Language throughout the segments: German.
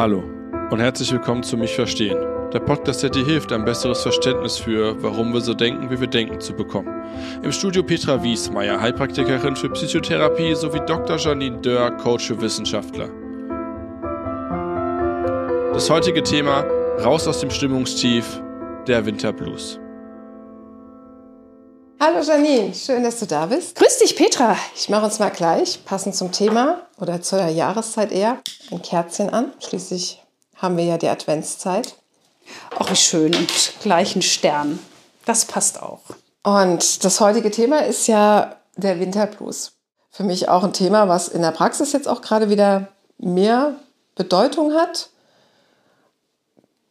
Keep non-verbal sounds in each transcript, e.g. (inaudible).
Hallo und herzlich willkommen zu Mich Verstehen. Der Podcast, der dir hilft, ein besseres Verständnis für, warum wir so denken, wie wir denken, zu bekommen. Im Studio Petra Wiesmeier, Heilpraktikerin für Psychotherapie, sowie Dr. Janine Dörr, Coach für Wissenschaftler. Das heutige Thema: Raus aus dem Stimmungstief, der Winterblues. Hallo Janine, schön, dass du da bist. Grüß dich, Petra. Ich mache uns mal gleich, passend zum Thema oder zur Jahreszeit eher, ein Kerzchen an. Schließlich haben wir ja die Adventszeit. Auch wie schön und gleichen Stern. Das passt auch. Und das heutige Thema ist ja der Winterblues. Für mich auch ein Thema, was in der Praxis jetzt auch gerade wieder mehr Bedeutung hat,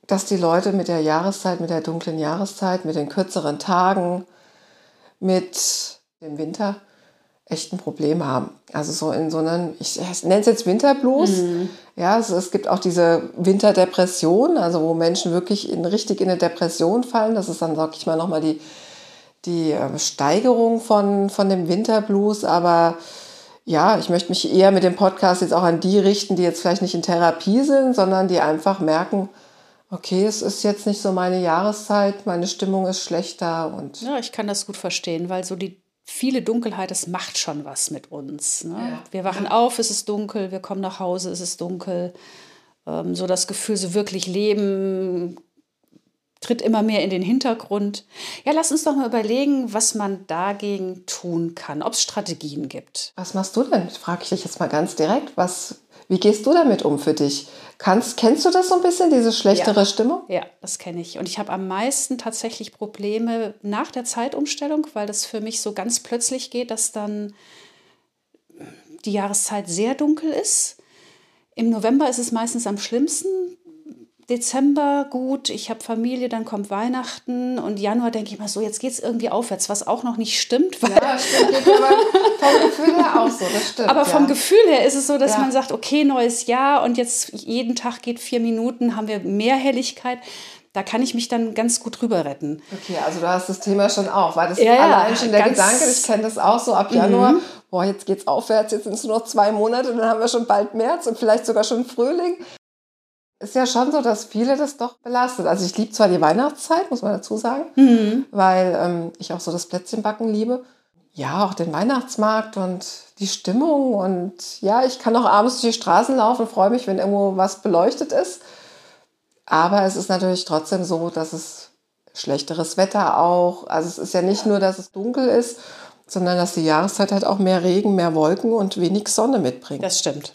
dass die Leute mit der Jahreszeit, mit der dunklen Jahreszeit, mit den kürzeren Tagen, mit dem Winter echt ein Problem haben. Also so in so einem, ich nenne es jetzt Winterblues. Mhm. Ja, es, es, gibt auch diese Winterdepression, also wo Menschen wirklich in, richtig in eine Depression fallen. Das ist dann, sag ich mal, nochmal die, die ähm, Steigerung von, von dem Winterblues. Aber ja, ich möchte mich eher mit dem Podcast jetzt auch an die richten, die jetzt vielleicht nicht in Therapie sind, sondern die einfach merken, okay, es ist jetzt nicht so meine Jahreszeit, meine Stimmung ist schlechter und. Ja, ich kann das gut verstehen, weil so die viele Dunkelheit, das macht schon was mit uns. Ne? Ja. Wir wachen auf, es ist dunkel, wir kommen nach Hause, es ist dunkel. Ähm, so das Gefühl, so wirklich leben tritt immer mehr in den Hintergrund. Ja, lass uns doch mal überlegen, was man dagegen tun kann, ob es Strategien gibt. Was machst du denn? Frage ich dich jetzt mal ganz direkt. Was, wie gehst du damit um für dich? Kannst, kennst du das so ein bisschen, diese schlechtere ja. Stimmung? Ja, das kenne ich. Und ich habe am meisten tatsächlich Probleme nach der Zeitumstellung, weil das für mich so ganz plötzlich geht, dass dann die Jahreszeit sehr dunkel ist. Im November ist es meistens am schlimmsten. Dezember gut, ich habe Familie, dann kommt Weihnachten und Januar denke ich mal so, jetzt geht es irgendwie aufwärts, was auch noch nicht stimmt. Weil ja, stimmt, aber vom Gefühl her auch so, das stimmt. Aber vom Gefühl her ist es so, dass ja. man sagt, okay, neues Jahr und jetzt jeden Tag geht vier Minuten, haben wir mehr Helligkeit. Da kann ich mich dann ganz gut drüber retten. Okay, also du hast das Thema schon auch, weil das ja, allein schon der Gedanke, ich kenne das auch so ab Januar, mhm. boah, jetzt geht's aufwärts, jetzt sind es nur noch zwei Monate, dann haben wir schon bald März und vielleicht sogar schon Frühling ist ja schon so, dass viele das doch belastet. Also ich liebe zwar die Weihnachtszeit, muss man dazu sagen, mhm. weil ähm, ich auch so das Plätzchenbacken liebe. Ja, auch den Weihnachtsmarkt und die Stimmung. Und ja, ich kann auch abends durch die Straßen laufen, freue mich, wenn irgendwo was beleuchtet ist. Aber es ist natürlich trotzdem so, dass es schlechteres Wetter auch. Also es ist ja nicht nur, dass es dunkel ist, sondern dass die Jahreszeit halt auch mehr Regen, mehr Wolken und wenig Sonne mitbringt. Das stimmt.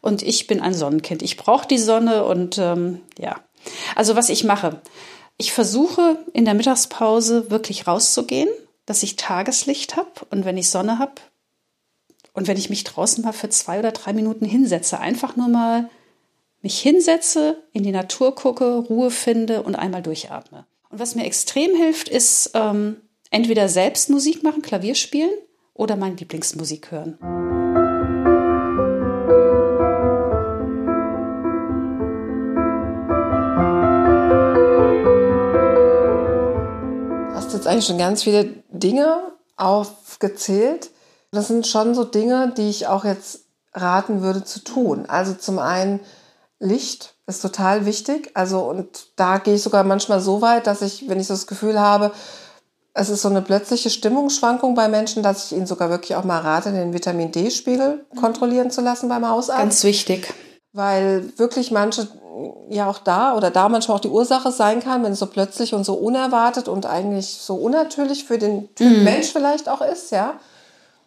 Und ich bin ein Sonnenkind. Ich brauche die Sonne und ähm, ja. Also was ich mache, ich versuche in der Mittagspause wirklich rauszugehen, dass ich Tageslicht habe und wenn ich Sonne habe und wenn ich mich draußen mal für zwei oder drei Minuten hinsetze, einfach nur mal mich hinsetze, in die Natur gucke, Ruhe finde und einmal durchatme. Und was mir extrem hilft, ist ähm, entweder selbst Musik machen, Klavier spielen oder meine Lieblingsmusik hören. Jetzt eigentlich schon ganz viele Dinge aufgezählt. Das sind schon so Dinge, die ich auch jetzt raten würde zu tun. Also zum einen Licht ist total wichtig. Also und da gehe ich sogar manchmal so weit, dass ich, wenn ich so das Gefühl habe, es ist so eine plötzliche Stimmungsschwankung bei Menschen, dass ich ihnen sogar wirklich auch mal rate, den Vitamin D-Spiegel kontrollieren zu lassen beim Hausarzt. Ganz wichtig. Weil wirklich manche ja auch da oder da manchmal auch die Ursache sein kann, wenn es so plötzlich und so unerwartet und eigentlich so unnatürlich für den Typ mm. Mensch vielleicht auch ist, ja.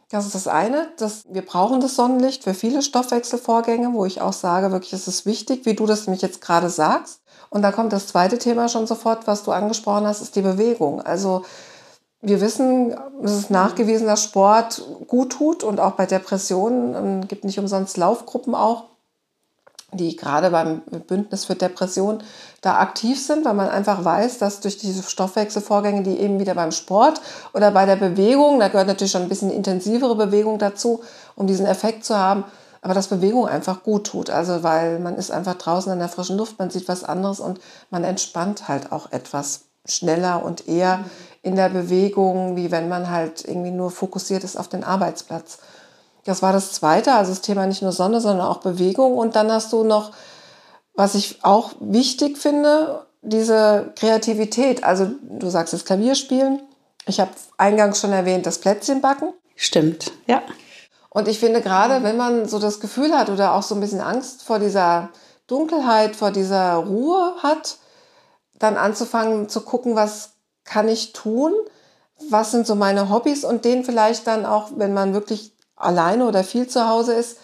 Das ist das eine. Das, wir brauchen das Sonnenlicht für viele Stoffwechselvorgänge, wo ich auch sage, wirklich, es ist wichtig, wie du das nämlich jetzt gerade sagst. Und da kommt das zweite Thema schon sofort, was du angesprochen hast, ist die Bewegung. Also wir wissen, es ist nachgewiesen, dass Sport gut tut und auch bei Depressionen ähm, gibt nicht umsonst Laufgruppen auch die gerade beim Bündnis für Depression da aktiv sind, weil man einfach weiß, dass durch diese Stoffwechselvorgänge, die eben wieder beim Sport oder bei der Bewegung, da gehört natürlich schon ein bisschen intensivere Bewegung dazu, um diesen Effekt zu haben, aber dass Bewegung einfach gut tut. Also weil man ist einfach draußen in der frischen Luft, man sieht was anderes und man entspannt halt auch etwas schneller und eher in der Bewegung, wie wenn man halt irgendwie nur fokussiert ist auf den Arbeitsplatz. Das war das Zweite, also das Thema nicht nur Sonne, sondern auch Bewegung. Und dann hast du noch was ich auch wichtig finde, diese Kreativität. Also du sagst das Klavierspielen. Ich habe eingangs schon erwähnt, das Plätzchenbacken. Stimmt, ja. Und ich finde gerade, wenn man so das Gefühl hat oder auch so ein bisschen Angst vor dieser Dunkelheit, vor dieser Ruhe hat, dann anzufangen zu gucken, was kann ich tun, was sind so meine Hobbys und den vielleicht dann auch, wenn man wirklich alleine oder viel zu Hause ist,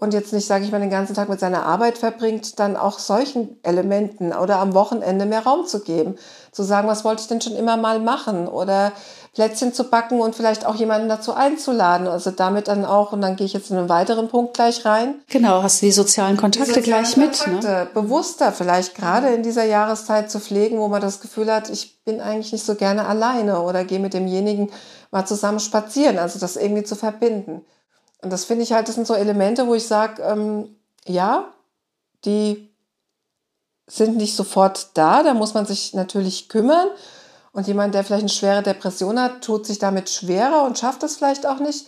und jetzt nicht, sage ich mal, den ganzen Tag mit seiner Arbeit verbringt, dann auch solchen Elementen oder am Wochenende mehr Raum zu geben. Zu sagen, was wollte ich denn schon immer mal machen oder Plätzchen zu backen und vielleicht auch jemanden dazu einzuladen. Also damit dann auch, und dann gehe ich jetzt in einen weiteren Punkt gleich rein. Genau, hast du die sozialen Kontakte die sozialen gleich Kontakte mit. Ne? Bewusster vielleicht gerade in dieser Jahreszeit zu pflegen, wo man das Gefühl hat, ich bin eigentlich nicht so gerne alleine oder gehe mit demjenigen mal zusammen spazieren. Also das irgendwie zu verbinden. Und das finde ich halt, das sind so Elemente, wo ich sage, ähm, ja, die sind nicht sofort da, da muss man sich natürlich kümmern. Und jemand, der vielleicht eine schwere Depression hat, tut sich damit schwerer und schafft es vielleicht auch nicht.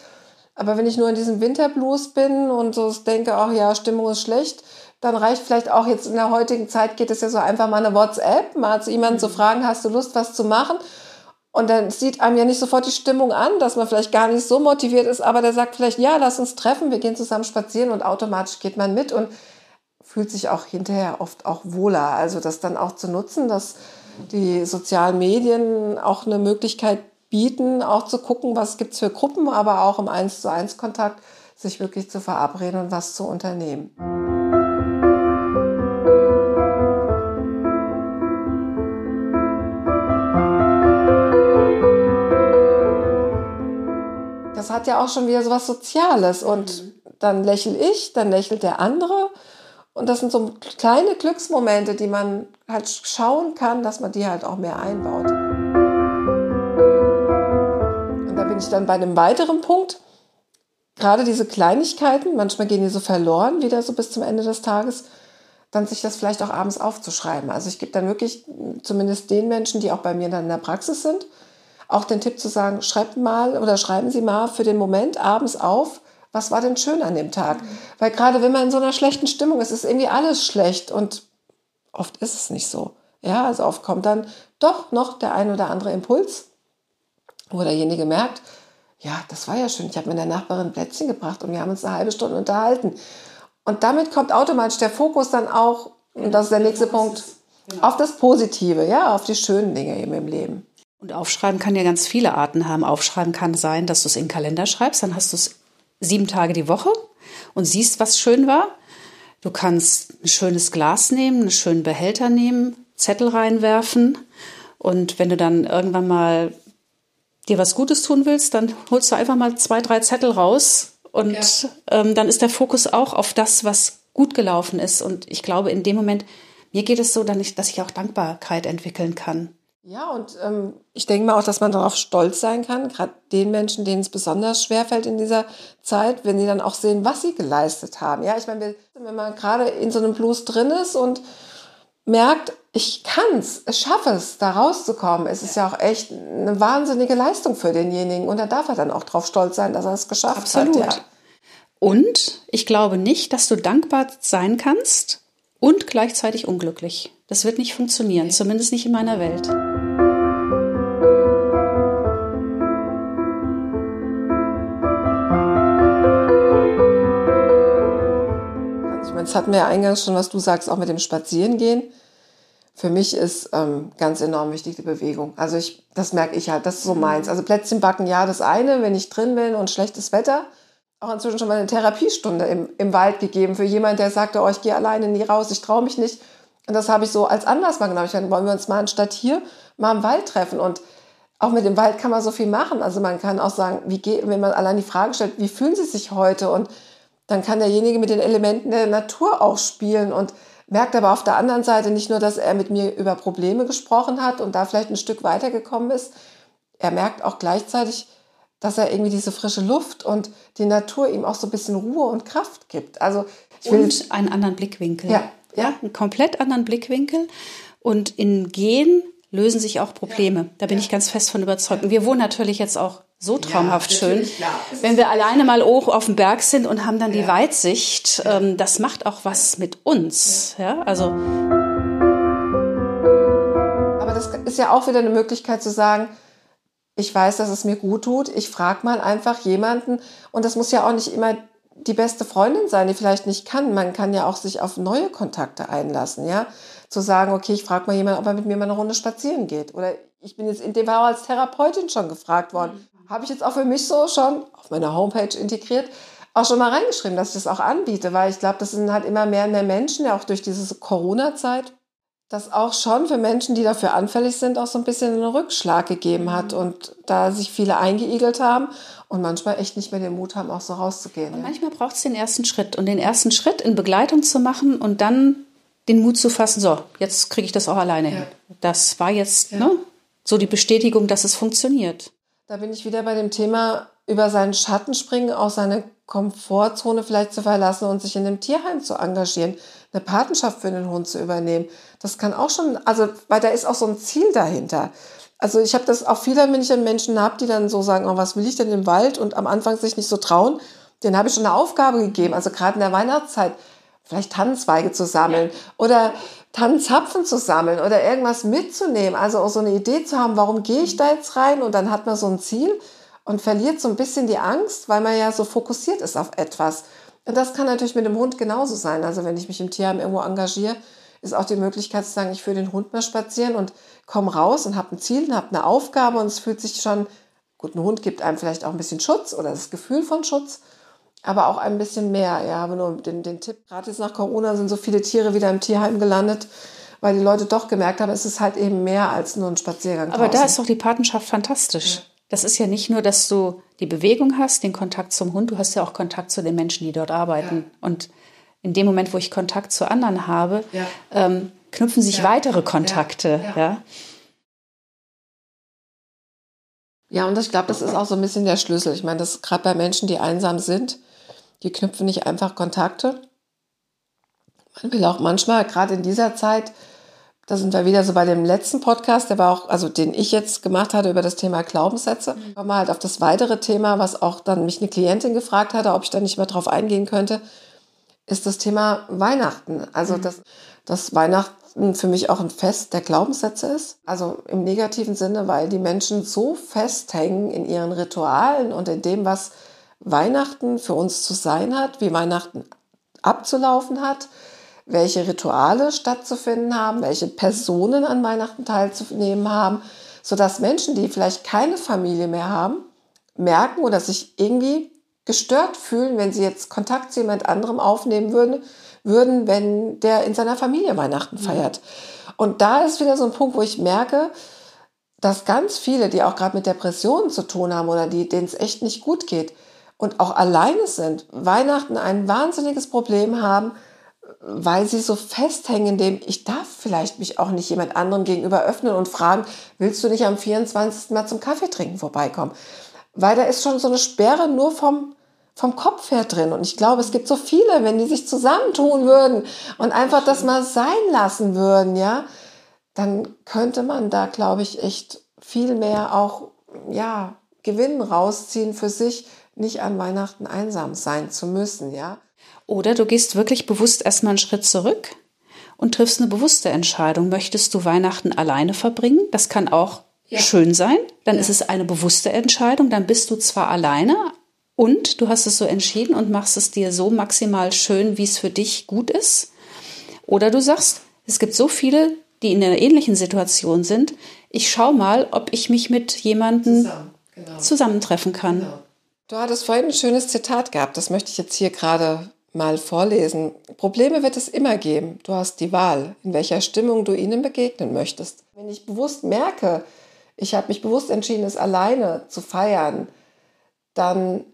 Aber wenn ich nur in diesem Winterblues bin und so denke, ach ja, Stimmung ist schlecht, dann reicht vielleicht auch jetzt in der heutigen Zeit geht es ja so einfach mal eine WhatsApp, mal zu jemanden zu fragen, hast du Lust, was zu machen? Und dann sieht einem ja nicht sofort die Stimmung an, dass man vielleicht gar nicht so motiviert ist, aber der sagt vielleicht, ja, lass uns treffen, wir gehen zusammen spazieren und automatisch geht man mit und fühlt sich auch hinterher oft auch wohler. Also das dann auch zu nutzen, dass die sozialen Medien auch eine Möglichkeit bieten, auch zu gucken, was gibt es für Gruppen, aber auch im Eins zu eins Kontakt sich wirklich zu verabreden und was zu unternehmen. Das hat ja auch schon wieder so was Soziales. Und mhm. dann lächle ich, dann lächelt der andere. Und das sind so kleine Glücksmomente, die man halt schauen kann, dass man die halt auch mehr einbaut. Und da bin ich dann bei einem weiteren Punkt. Gerade diese Kleinigkeiten, manchmal gehen die so verloren, wieder so bis zum Ende des Tages, dann sich das vielleicht auch abends aufzuschreiben. Also ich gebe dann wirklich zumindest den Menschen, die auch bei mir dann in der Praxis sind, auch den Tipp zu sagen, schreibt mal oder schreiben Sie mal für den Moment abends auf, was war denn schön an dem Tag? Mhm. Weil gerade wenn man in so einer schlechten Stimmung ist, ist irgendwie alles schlecht und oft ist es nicht so. Ja, also oft kommt dann doch noch der ein oder andere Impuls, wo derjenige merkt, ja, das war ja schön. Ich habe mit der Nachbarin Plätzchen gebracht und wir haben uns eine halbe Stunde unterhalten. Und damit kommt automatisch der Fokus dann auch, und das ist der nächste Punkt, genau. auf das Positive, ja, auf die schönen Dinge eben im Leben. Und aufschreiben kann ja ganz viele Arten haben. Aufschreiben kann sein, dass du es in den Kalender schreibst, dann hast du es sieben Tage die Woche und siehst, was schön war. Du kannst ein schönes Glas nehmen, einen schönen Behälter nehmen, Zettel reinwerfen und wenn du dann irgendwann mal dir was Gutes tun willst, dann holst du einfach mal zwei, drei Zettel raus und ja. ähm, dann ist der Fokus auch auf das, was gut gelaufen ist. Und ich glaube, in dem Moment, mir geht es so, dass ich auch Dankbarkeit entwickeln kann. Ja, und ähm, ich denke mal auch, dass man darauf stolz sein kann, gerade den Menschen, denen es besonders schwer fällt in dieser Zeit, wenn sie dann auch sehen, was sie geleistet haben. Ja, ich meine, wenn man gerade in so einem Blues drin ist und merkt, ich kann's, ich schaffe es, da rauszukommen, es ist ja auch echt eine wahnsinnige Leistung für denjenigen und da darf er dann auch drauf stolz sein, dass er es geschafft Absolut. hat. Ja. Und ich glaube nicht, dass du dankbar sein kannst und gleichzeitig unglücklich. Das wird nicht funktionieren, zumindest nicht in meiner Welt. Jetzt hatten wir ja eingangs schon, was du sagst, auch mit dem Spazierengehen. Für mich ist ähm, ganz enorm wichtig die Bewegung. Also ich, das merke ich halt, das ist so meins. Also Plätzchen backen, ja, das eine, wenn ich drin bin und schlechtes Wetter. Auch inzwischen schon mal eine Therapiestunde im, im Wald gegeben für jemanden, der sagte, oh, ich gehe alleine nie raus, ich traue mich nicht. Und das habe ich so als Anlass mal genommen. Ich meine, wollen wir uns mal anstatt hier mal im Wald treffen. Und auch mit dem Wald kann man so viel machen. Also man kann auch sagen, wie geht, wenn man allein die Frage stellt, wie fühlen Sie sich heute? Und dann kann derjenige mit den Elementen der Natur auch spielen und merkt aber auf der anderen Seite nicht nur, dass er mit mir über Probleme gesprochen hat und da vielleicht ein Stück weitergekommen ist, er merkt auch gleichzeitig, dass er irgendwie diese frische Luft und die Natur ihm auch so ein bisschen Ruhe und Kraft gibt. Also ich will und einen anderen Blickwinkel. Ja, ja, einen komplett anderen Blickwinkel und in Gehen lösen sich auch Probleme. Da bin ja. ich ganz fest von überzeugt. Und wir wohnen natürlich jetzt auch so traumhaft ja, schön. Wenn wir alleine mal hoch auf dem Berg sind und haben dann ja. die Weitsicht, ähm, das macht auch was mit uns. Ja, ja also. Aber das ist ja auch wieder eine Möglichkeit zu sagen, ich weiß, dass es mir gut tut. Ich frage mal einfach jemanden. Und das muss ja auch nicht immer die beste Freundin sein, die vielleicht nicht kann. Man kann ja auch sich auf neue Kontakte einlassen, ja. Zu sagen, okay, ich frage mal jemanden, ob er mit mir mal eine Runde spazieren geht. Oder ich bin jetzt in dem Fall als Therapeutin schon gefragt worden. Mhm. Habe ich jetzt auch für mich so schon auf meiner Homepage integriert, auch schon mal reingeschrieben, dass ich das auch anbiete, weil ich glaube, das sind halt immer mehr und mehr Menschen, ja auch durch diese Corona-Zeit, dass auch schon für Menschen, die dafür anfällig sind, auch so ein bisschen einen Rückschlag gegeben hat mhm. und da sich viele eingeigelt haben und manchmal echt nicht mehr den Mut haben, auch so rauszugehen. Und manchmal braucht es den ersten Schritt und den ersten Schritt in Begleitung zu machen und dann den Mut zu fassen, so, jetzt kriege ich das auch alleine ja. hin. Das war jetzt ja. ne, so die Bestätigung, dass es funktioniert. Da bin ich wieder bei dem Thema über seinen Schatten springen, auch seine Komfortzone vielleicht zu verlassen und sich in einem Tierheim zu engagieren, eine Patenschaft für den Hund zu übernehmen. Das kann auch schon, also, weil da ist auch so ein Ziel dahinter. Also ich habe das auch viele, wenn ich dann Menschen habe, die dann so sagen, oh, was will ich denn im Wald und am Anfang sich nicht so trauen, den habe ich schon eine Aufgabe gegeben. Also gerade in der Weihnachtszeit, vielleicht Tannenzweige zu sammeln oder Tannenzapfen zu sammeln oder irgendwas mitzunehmen. Also auch so eine Idee zu haben, warum gehe ich da jetzt rein? Und dann hat man so ein Ziel und verliert so ein bisschen die Angst, weil man ja so fokussiert ist auf etwas. Und das kann natürlich mit dem Hund genauso sein. Also wenn ich mich im Tierheim irgendwo engagiere, ist auch die Möglichkeit zu sagen, ich führe den Hund mal spazieren und komme raus und habe ein Ziel und habe eine Aufgabe und es fühlt sich schon, gut, ein Hund gibt einem vielleicht auch ein bisschen Schutz oder das Gefühl von Schutz, aber auch ein bisschen mehr. Ja, aber nur den, den Tipp, gerade jetzt nach Corona sind so viele Tiere wieder im Tierheim gelandet, weil die Leute doch gemerkt haben, es ist halt eben mehr als nur ein Spaziergang. Aber draußen. da ist doch die Patenschaft fantastisch. Ja. Das ist ja nicht nur, dass du die Bewegung hast, den Kontakt zum Hund, du hast ja auch Kontakt zu den Menschen, die dort arbeiten. Ja. Und in dem Moment, wo ich Kontakt zu anderen habe, ja. ähm, knüpfen sich ja. weitere Kontakte. Ja. ja. und ich glaube, das ist auch so ein bisschen der Schlüssel. Ich meine, das gerade bei Menschen, die einsam sind, die knüpfen nicht einfach Kontakte. Man will auch manchmal, gerade in dieser Zeit, da sind wir wieder so bei dem letzten Podcast, der war auch, also den ich jetzt gemacht hatte über das Thema Glaubenssätze. Mhm. Kommen wir halt auf das weitere Thema, was auch dann mich eine Klientin gefragt hatte, ob ich da nicht mehr drauf eingehen könnte ist das Thema Weihnachten. Also, mhm. dass, dass Weihnachten für mich auch ein Fest der Glaubenssätze ist. Also im negativen Sinne, weil die Menschen so festhängen in ihren Ritualen und in dem, was Weihnachten für uns zu sein hat, wie Weihnachten abzulaufen hat, welche Rituale stattzufinden haben, welche Personen an Weihnachten teilzunehmen haben, sodass Menschen, die vielleicht keine Familie mehr haben, merken oder sich irgendwie gestört fühlen, wenn sie jetzt Kontakt zu jemand anderem aufnehmen würden, würden, wenn der in seiner Familie Weihnachten mhm. feiert. Und da ist wieder so ein Punkt, wo ich merke, dass ganz viele, die auch gerade mit Depressionen zu tun haben oder die, denen es echt nicht gut geht und auch alleine sind, Weihnachten ein wahnsinniges Problem haben, weil sie so festhängen, dem ich darf vielleicht mich auch nicht jemand anderem gegenüber öffnen und fragen, willst du nicht am 24. mal zum Kaffee trinken vorbeikommen? Weil da ist schon so eine Sperre nur vom, vom Kopf her drin. Und ich glaube, es gibt so viele, wenn die sich zusammentun würden und einfach das mal sein lassen würden, ja, dann könnte man da, glaube ich, echt viel mehr auch, ja, Gewinn rausziehen für sich, nicht an Weihnachten einsam sein zu müssen, ja. Oder du gehst wirklich bewusst erstmal einen Schritt zurück und triffst eine bewusste Entscheidung. Möchtest du Weihnachten alleine verbringen? Das kann auch ja. schön sein. Dann ja. ist es eine bewusste Entscheidung. Dann bist du zwar alleine, und du hast es so entschieden und machst es dir so maximal schön, wie es für dich gut ist. Oder du sagst, es gibt so viele, die in einer ähnlichen Situation sind. Ich schau mal, ob ich mich mit jemandem Zusammen, genau. zusammentreffen kann. Genau. Du hattest vorhin ein schönes Zitat gehabt, das möchte ich jetzt hier gerade mal vorlesen. Probleme wird es immer geben. Du hast die Wahl, in welcher Stimmung du ihnen begegnen möchtest. Wenn ich bewusst merke, ich habe mich bewusst entschieden, es alleine zu feiern, dann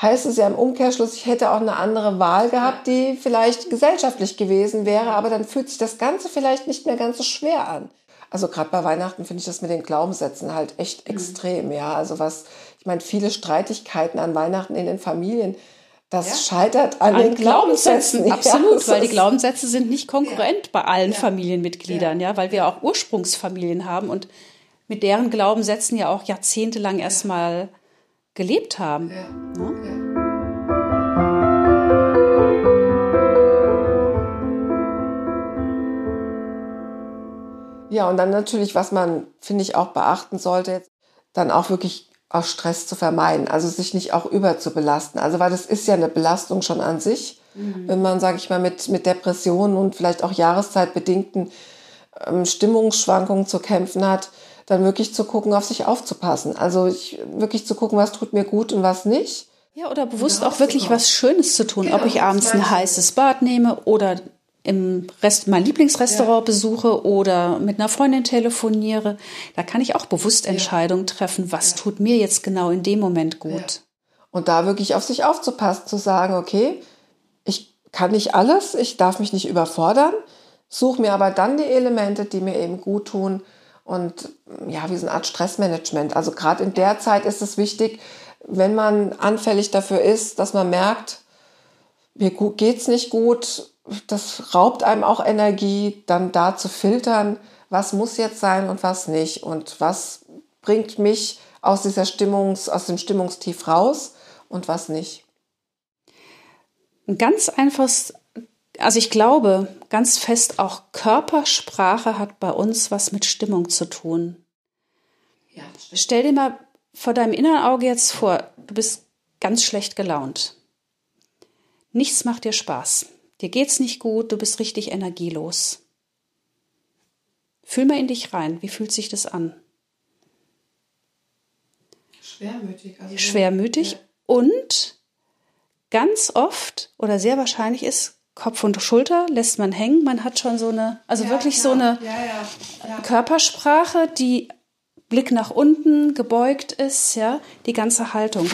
heißt es ja im Umkehrschluss, ich hätte auch eine andere Wahl gehabt, die vielleicht gesellschaftlich gewesen wäre, aber dann fühlt sich das Ganze vielleicht nicht mehr ganz so schwer an. Also gerade bei Weihnachten finde ich das mit den Glaubenssätzen halt echt mhm. extrem, ja. Also was, ich meine, viele Streitigkeiten an Weihnachten in den Familien, das ja. scheitert an, an den Glaubenssätzen. Glaubenssätzen. (laughs) Absolut, ja, weil die Glaubenssätze sind nicht konkurrent ja. bei allen Familienmitgliedern, ja, weil wir auch Ursprungsfamilien haben und mit deren Glaubenssätzen ja auch jahrzehntelang erstmal gelebt haben. Ja. Ne? Ja, und dann natürlich, was man, finde ich, auch beachten sollte, dann auch wirklich auch Stress zu vermeiden, also sich nicht auch überzubelasten. Also, weil das ist ja eine Belastung schon an sich, mhm. wenn man, sage ich mal, mit, mit Depressionen und vielleicht auch jahreszeitbedingten ähm, Stimmungsschwankungen zu kämpfen hat, dann wirklich zu gucken, auf sich aufzupassen. Also ich, wirklich zu gucken, was tut mir gut und was nicht. Ja, oder bewusst auch wirklich was Schönes zu tun, genau, ob ich abends ein heißes Bad nehme oder im Rest, mein Lieblingsrestaurant ja. besuche oder mit einer Freundin telefoniere, da kann ich auch bewusst Entscheidungen treffen, was ja. tut mir jetzt genau in dem Moment gut. Ja. Und da wirklich auf sich aufzupassen, zu sagen, okay, ich kann nicht alles, ich darf mich nicht überfordern, suche mir aber dann die Elemente, die mir eben gut tun und ja, wie so eine Art Stressmanagement. Also gerade in der Zeit ist es wichtig, wenn man anfällig dafür ist, dass man merkt, mir geht's nicht gut, das raubt einem auch Energie, dann da zu filtern, was muss jetzt sein und was nicht und was bringt mich aus dieser Stimmungs, aus dem Stimmungstief raus und was nicht. Ein ganz einfaches, also ich glaube ganz fest, auch Körpersprache hat bei uns was mit Stimmung zu tun. Ja, Stell dir mal vor deinem inneren Auge jetzt vor, du bist ganz schlecht gelaunt. Nichts macht dir Spaß. Dir geht's nicht gut, du bist richtig energielos. Fühl mal in dich rein. Wie fühlt sich das an? Schwermütig. Also Schwermütig. Ja. Und ganz oft oder sehr wahrscheinlich ist, Kopf und Schulter lässt man hängen. Man hat schon so eine, also ja, wirklich klar. so eine ja, Körpersprache, die Blick nach unten gebeugt ist, ja, die ganze Haltung.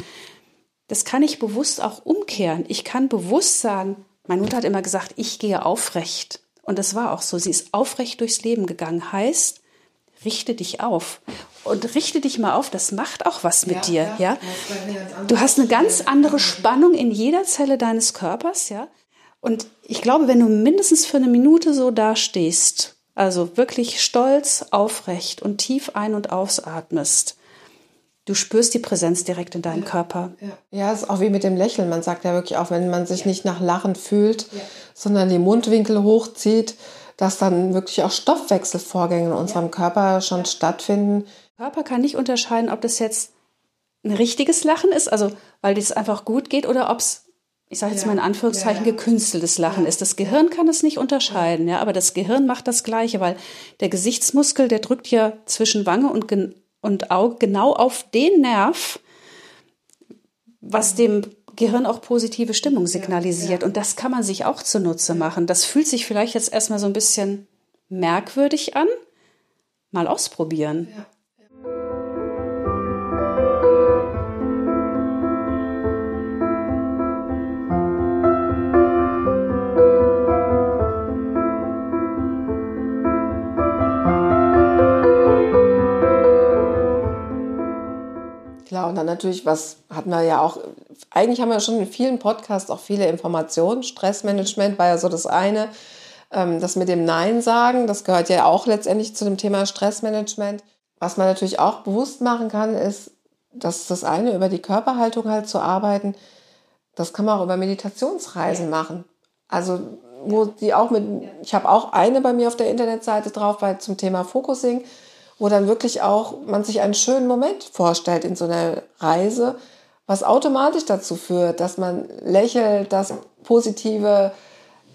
Das kann ich bewusst auch umkehren. Ich kann bewusst sagen, meine Mutter hat immer gesagt, ich gehe aufrecht. Und das war auch so. Sie ist aufrecht durchs Leben gegangen. Heißt, richte dich auf. Und richte dich mal auf, das macht auch was mit ja, dir, ja. ja? Du hast eine ganz andere Spannung in jeder Zelle deines Körpers, ja. Und ich glaube, wenn du mindestens für eine Minute so dastehst, also wirklich stolz, aufrecht und tief ein- und ausatmest, Du spürst die Präsenz direkt in deinem ja, Körper. Ja. ja, ist auch wie mit dem Lächeln. Man sagt ja wirklich auch, wenn man sich ja. nicht nach Lachen fühlt, ja. sondern die Mundwinkel hochzieht, dass dann wirklich auch Stoffwechselvorgänge in unserem Körper schon stattfinden. Der Körper kann nicht unterscheiden, ob das jetzt ein richtiges Lachen ist, also weil es einfach gut geht, oder ob es, ich sage jetzt mal in Anführungszeichen, gekünsteltes Lachen ist. Das Gehirn kann es nicht unterscheiden, ja, aber das Gehirn macht das Gleiche, weil der Gesichtsmuskel, der drückt ja zwischen Wange und und auch genau auf den Nerv, was dem Gehirn auch positive Stimmung signalisiert. Und das kann man sich auch zunutze machen. Das fühlt sich vielleicht jetzt erstmal so ein bisschen merkwürdig an. Mal ausprobieren. Ja. Und dann natürlich, was hatten wir ja auch, eigentlich haben wir schon in vielen Podcasts auch viele Informationen. Stressmanagement war ja so das eine. Ähm, das mit dem Nein sagen, das gehört ja auch letztendlich zu dem Thema Stressmanagement. Was man natürlich auch bewusst machen kann, ist, dass das eine über die Körperhaltung halt zu arbeiten, das kann man auch über Meditationsreisen ja. machen. Also wo die auch mit, ich habe auch eine bei mir auf der Internetseite drauf bei, zum Thema Focusing wo dann wirklich auch man sich einen schönen Moment vorstellt in so einer Reise, was automatisch dazu führt, dass man lächelt, dass positive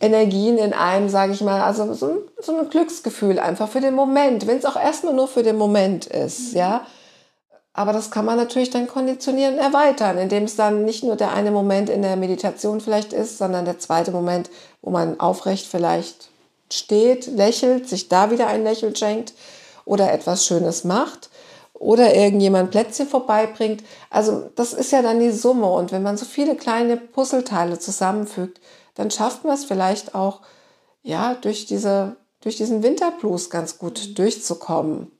Energien in einem, sage ich mal, also so ein, so ein Glücksgefühl einfach für den Moment, wenn es auch erstmal nur für den Moment ist, mhm. ja. Aber das kann man natürlich dann konditionieren und erweitern, indem es dann nicht nur der eine Moment in der Meditation vielleicht ist, sondern der zweite Moment, wo man aufrecht vielleicht steht, lächelt, sich da wieder ein Lächeln schenkt oder etwas Schönes macht oder irgendjemand Plätzchen vorbeibringt. Also das ist ja dann die Summe. Und wenn man so viele kleine Puzzleteile zusammenfügt, dann schafft man es vielleicht auch, ja, durch, diese, durch diesen Winterblues ganz gut mhm. durchzukommen.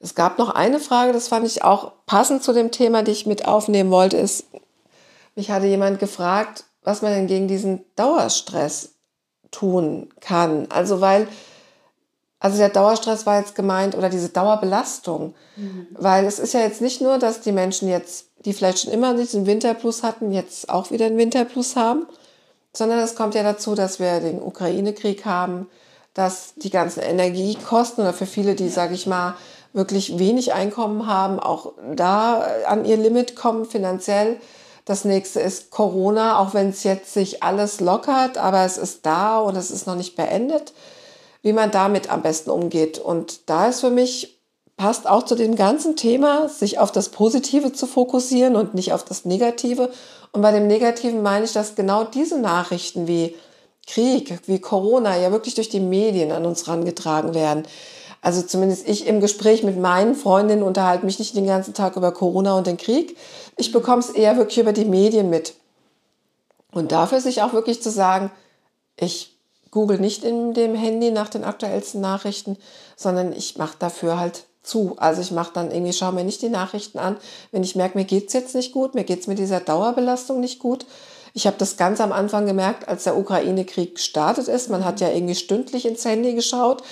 Es gab noch eine Frage, das fand ich auch passend zu dem Thema, die ich mit aufnehmen wollte, ist, mich hatte jemand gefragt, was man denn gegen diesen Dauerstress tun kann. Also weil Also der Dauerstress war jetzt gemeint oder diese Dauerbelastung. Mhm. Weil es ist ja jetzt nicht nur, dass die Menschen jetzt, die vielleicht schon immer diesen Winterplus hatten, jetzt auch wieder einen Winterplus haben, sondern es kommt ja dazu, dass wir den Ukraine-Krieg haben, dass die ganzen Energiekosten oder für viele, die, sage ich mal, wirklich wenig Einkommen haben, auch da an ihr Limit kommen finanziell. Das nächste ist Corona, auch wenn es jetzt sich alles lockert, aber es ist da und es ist noch nicht beendet, wie man damit am besten umgeht. Und da ist für mich, passt auch zu dem ganzen Thema, sich auf das Positive zu fokussieren und nicht auf das Negative. Und bei dem Negativen meine ich, dass genau diese Nachrichten wie Krieg, wie Corona ja wirklich durch die Medien an uns rangetragen werden. Also zumindest ich im Gespräch mit meinen Freundinnen unterhalte mich nicht den ganzen Tag über Corona und den Krieg. Ich bekomme es eher wirklich über die Medien mit. Und dafür sich auch wirklich zu sagen, ich google nicht in dem Handy nach den aktuellsten Nachrichten, sondern ich mache dafür halt zu. Also ich mache dann irgendwie, schaue mir nicht die Nachrichten an, wenn ich merke, mir geht's jetzt nicht gut, mir geht's mit dieser Dauerbelastung nicht gut. Ich habe das ganz am Anfang gemerkt, als der Ukraine-Krieg gestartet ist. Man hat ja irgendwie stündlich ins Handy geschaut.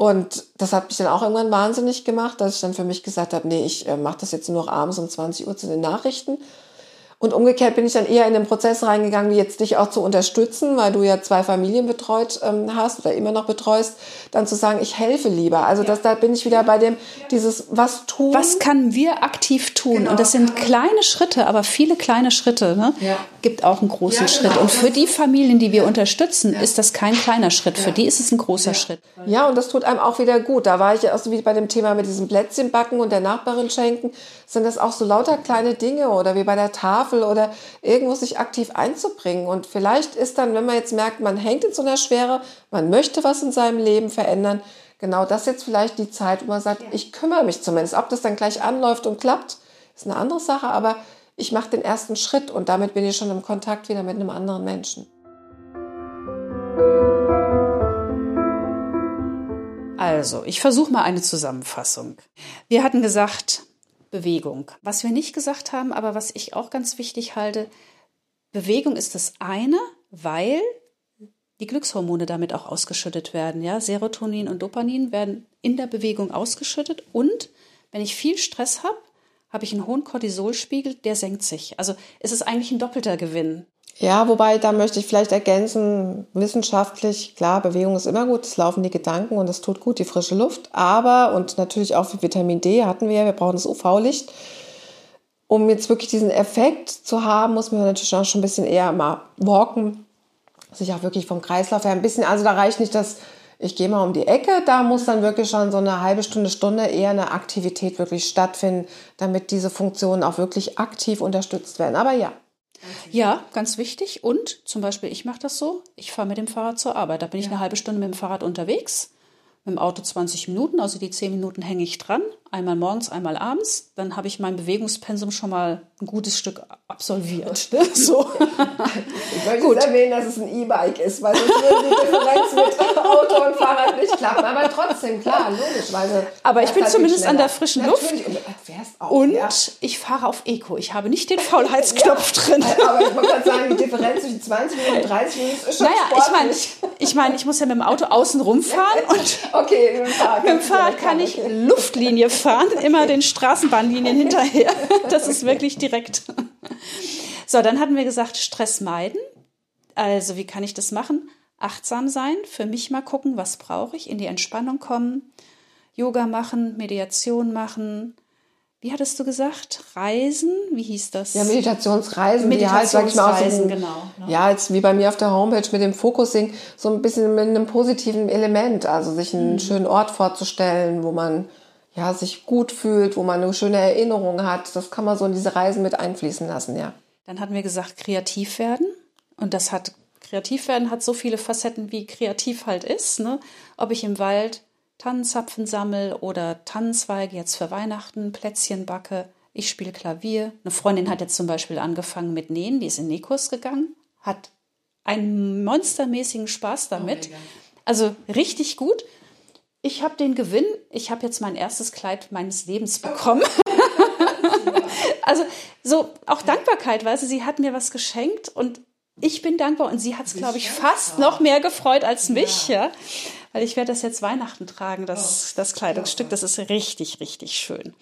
Und das hat mich dann auch irgendwann wahnsinnig gemacht, dass ich dann für mich gesagt habe, nee, ich äh, mache das jetzt nur noch abends um 20 Uhr zu den Nachrichten. Und umgekehrt bin ich dann eher in den Prozess reingegangen, wie jetzt dich auch zu unterstützen, weil du ja zwei Familien betreut ähm, hast oder immer noch betreust, dann zu sagen, ich helfe lieber. Also ja. das, da bin ich wieder bei dem, dieses was tun. Was können wir aktiv tun? Genau. Und das sind kleine Schritte, aber viele kleine Schritte. Ne? Ja. Gibt auch einen großen ja, genau. Schritt. Und für die Familien, die wir unterstützen, ist das kein kleiner Schritt. Für die ist es ein großer Schritt. Ja, und das tut einem auch wieder gut. Da war ich ja auch so wie bei dem Thema mit diesem Plätzchen backen und der Nachbarin schenken sind das auch so lauter kleine Dinge oder wie bei der Tafel oder irgendwo sich aktiv einzubringen. Und vielleicht ist dann, wenn man jetzt merkt, man hängt in so einer Schwere, man möchte was in seinem Leben verändern, genau das jetzt vielleicht die Zeit, wo man sagt, ich kümmere mich zumindest. Ob das dann gleich anläuft und klappt, ist eine andere Sache, aber ich mache den ersten Schritt und damit bin ich schon im Kontakt wieder mit einem anderen Menschen. Also, ich versuche mal eine Zusammenfassung. Wir hatten gesagt, Bewegung. Was wir nicht gesagt haben, aber was ich auch ganz wichtig halte, Bewegung ist das eine, weil die Glückshormone damit auch ausgeschüttet werden. Ja, Serotonin und Dopamin werden in der Bewegung ausgeschüttet und wenn ich viel Stress habe, habe ich einen hohen Cortisolspiegel, der senkt sich. Also es ist eigentlich ein doppelter Gewinn. Ja, wobei da möchte ich vielleicht ergänzen, wissenschaftlich, klar, Bewegung ist immer gut, es laufen die Gedanken und es tut gut, die frische Luft, aber und natürlich auch für Vitamin D hatten wir, wir brauchen das UV-Licht. Um jetzt wirklich diesen Effekt zu haben, muss man natürlich auch schon ein bisschen eher mal walken, sich auch wirklich vom Kreislauf her ein bisschen, also da reicht nicht das, ich gehe mal um die Ecke, da muss dann wirklich schon so eine halbe Stunde, Stunde eher eine Aktivität wirklich stattfinden, damit diese Funktionen auch wirklich aktiv unterstützt werden. Aber ja, ja, ganz wichtig. Und zum Beispiel, ich mache das so, ich fahre mit dem Fahrrad zur Arbeit. Da bin ich eine halbe Stunde mit dem Fahrrad unterwegs mit dem Auto 20 Minuten, also die 10 Minuten hänge ich dran, einmal morgens, einmal abends. Dann habe ich mein Bewegungspensum schon mal ein gutes Stück absolviert. Ne? (laughs) So. Ich möchte Gut. erwähnen, dass es ein E-Bike ist, weil sonst würde die Differenz mit Auto und Fahrrad nicht klappen. Aber trotzdem, klar, logisch. Weil Aber ich bin zumindest an der frischen Luft. Und, auch, und ja. ich fahre auf Eco. Ich habe nicht den Faulheitsknopf ja. drin. Aber ich wollte gerade sagen, die Differenz zwischen 20 Minuten und 30 Minuten ist schon Naja, sportlich. ich meine, ich, mein, ich muss ja mit dem Auto außen rumfahren und Okay, mit dem Fahrrad. (laughs) mit dem Fahrrad kann ich Luftlinie fahren, immer den Straßenbahnlinien (laughs) hinterher. Das ist wirklich direkt. So, dann hatten wir gesagt, Stress meiden. Also, wie kann ich das machen? Achtsam sein, für mich mal gucken, was brauche ich, in die Entspannung kommen, Yoga machen, Mediation machen, wie hattest du gesagt? Reisen? Wie hieß das? Ja, Meditationsreisen, Meditationsreisen, halt, sag ich mal, so genau, genau. Ja, jetzt wie bei mir auf der Homepage mit dem Focusing, so ein bisschen mit einem positiven Element, also sich einen mhm. schönen Ort vorzustellen, wo man ja, sich gut fühlt, wo man eine schöne Erinnerung hat. Das kann man so in diese Reisen mit einfließen lassen, ja. Dann hatten wir gesagt, kreativ werden. Und das hat, kreativ werden hat so viele Facetten, wie kreativ halt ist. Ne? Ob ich im Wald Tannenzapfen sammel oder Tannenzweige jetzt für Weihnachten, Plätzchen backe. Ich spiele Klavier. Eine Freundin hat jetzt zum Beispiel angefangen mit Nähen, die ist in Nähkurs gegangen, hat einen monstermäßigen Spaß oh damit. Oh also richtig gut. Ich habe den Gewinn, ich habe jetzt mein erstes Kleid meines Lebens bekommen. (laughs) (laughs) also so auch Dankbarkeit, weil sie hat mir was geschenkt und ich bin dankbar und sie hat es, glaube ich, fast noch mehr gefreut als mich, ja. Weil ich werde das jetzt Weihnachten tragen, das, das Kleidungsstück. Das ist richtig, richtig schön.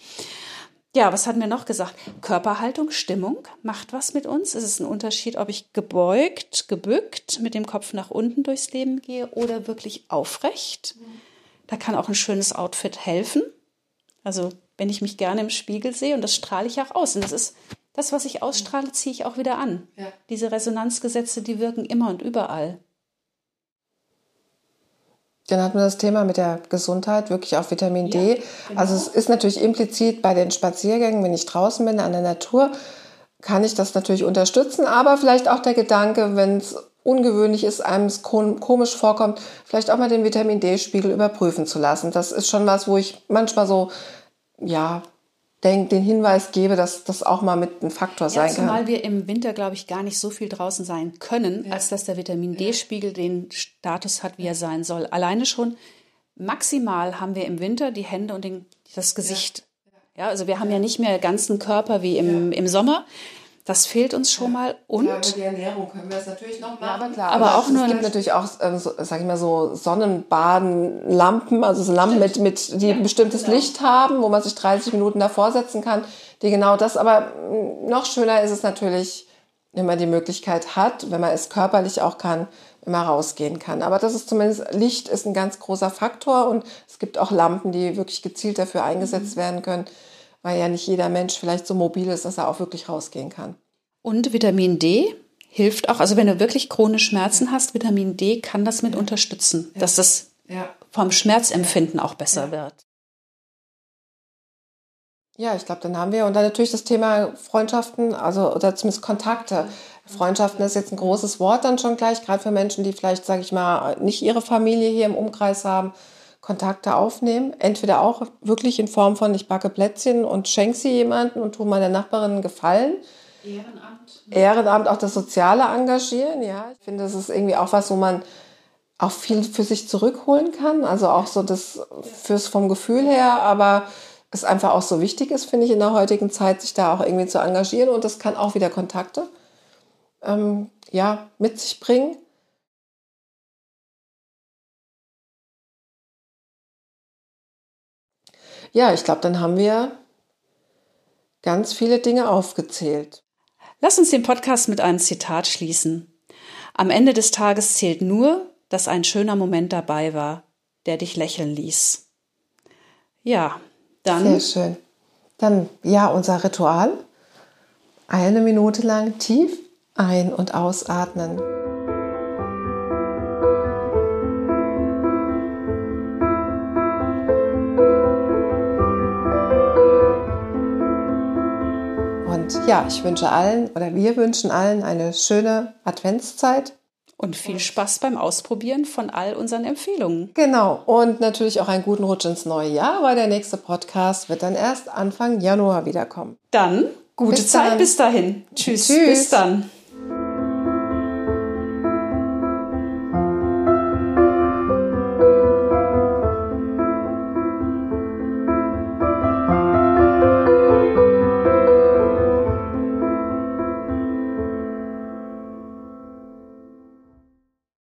Ja, was hatten wir noch gesagt? Körperhaltung, Stimmung macht was mit uns. Es ist ein Unterschied, ob ich gebeugt, gebückt, mit dem Kopf nach unten durchs Leben gehe oder wirklich aufrecht. Da kann auch ein schönes Outfit helfen. Also, wenn ich mich gerne im Spiegel sehe und das strahle ich auch aus. Und das ist das, was ich ausstrahle, ziehe ich auch wieder an. Ja. Diese Resonanzgesetze, die wirken immer und überall. Dann hatten wir das Thema mit der Gesundheit, wirklich auch Vitamin D. Ja, genau. Also es ist natürlich implizit bei den Spaziergängen, wenn ich draußen bin an der Natur, kann ich das natürlich unterstützen, aber vielleicht auch der Gedanke, wenn es ungewöhnlich ist, einem es komisch vorkommt, vielleicht auch mal den Vitamin D-Spiegel überprüfen zu lassen. Das ist schon was, wo ich manchmal so, ja, denk, den Hinweis gebe, dass das auch mal mit ein Faktor ja, sein kann. Zumal wir im Winter, glaube ich, gar nicht so viel draußen sein können, ja. als dass der Vitamin D-Spiegel den Status hat, wie er sein soll. Alleine schon maximal haben wir im Winter die Hände und den, das Gesicht. Ja. ja also wir haben ja nicht mehr ganzen Körper wie im, im Sommer. Das fehlt uns schon mal. Und ja, über die Ernährung können wir es natürlich noch machen. Ja, aber klar. Aber, aber auch nur. Es gibt natürlich auch, ähm, so, sag ich mal, so Sonnenbadenlampen, also so Lampen mit, mit, die ja, bestimmtes genau. Licht haben, wo man sich 30 Minuten davor setzen kann, die genau das. Aber noch schöner ist es natürlich, wenn man die Möglichkeit hat, wenn man es körperlich auch kann, wenn man rausgehen kann. Aber das ist zumindest, Licht ist ein ganz großer Faktor und es gibt auch Lampen, die wirklich gezielt dafür eingesetzt mhm. werden können weil ja nicht jeder Mensch vielleicht so mobil ist, dass er auch wirklich rausgehen kann. Und Vitamin D hilft auch, also wenn du wirklich chronische Schmerzen hast, Vitamin D kann das mit ja. unterstützen, ja. dass das ja. vom Schmerzempfinden auch besser wird. Ja, ich glaube, dann haben wir und dann natürlich das Thema Freundschaften, also oder zumindest Kontakte. Freundschaften ist jetzt ein großes Wort dann schon gleich, gerade für Menschen, die vielleicht, sage ich mal, nicht ihre Familie hier im Umkreis haben, Kontakte aufnehmen. Entweder auch wirklich in Form von, ich backe Plätzchen und schenke sie jemanden und tue meiner Nachbarin einen Gefallen. Ehrenamt. Ehrenamt, auch das soziale Engagieren, ja. Ich finde, das ist irgendwie auch was, wo man auch viel für sich zurückholen kann. Also auch so das fürs vom Gefühl her, aber es einfach auch so wichtig ist, finde ich, in der heutigen Zeit, sich da auch irgendwie zu engagieren. Und das kann auch wieder Kontakte ähm, ja, mit sich bringen. Ja, ich glaube, dann haben wir ganz viele Dinge aufgezählt. Lass uns den Podcast mit einem Zitat schließen. Am Ende des Tages zählt nur, dass ein schöner Moment dabei war, der dich lächeln ließ. Ja, dann. Sehr schön. Dann, ja, unser Ritual. Eine Minute lang tief ein- und ausatmen. Ja, ich wünsche allen oder wir wünschen allen eine schöne Adventszeit. Und viel Spaß beim Ausprobieren von all unseren Empfehlungen. Genau. Und natürlich auch einen guten Rutsch ins neue Jahr, weil der nächste Podcast wird dann erst Anfang Januar wiederkommen. Dann gute bis Zeit dann. bis dahin. Tschüss. Tschüss. Bis dann.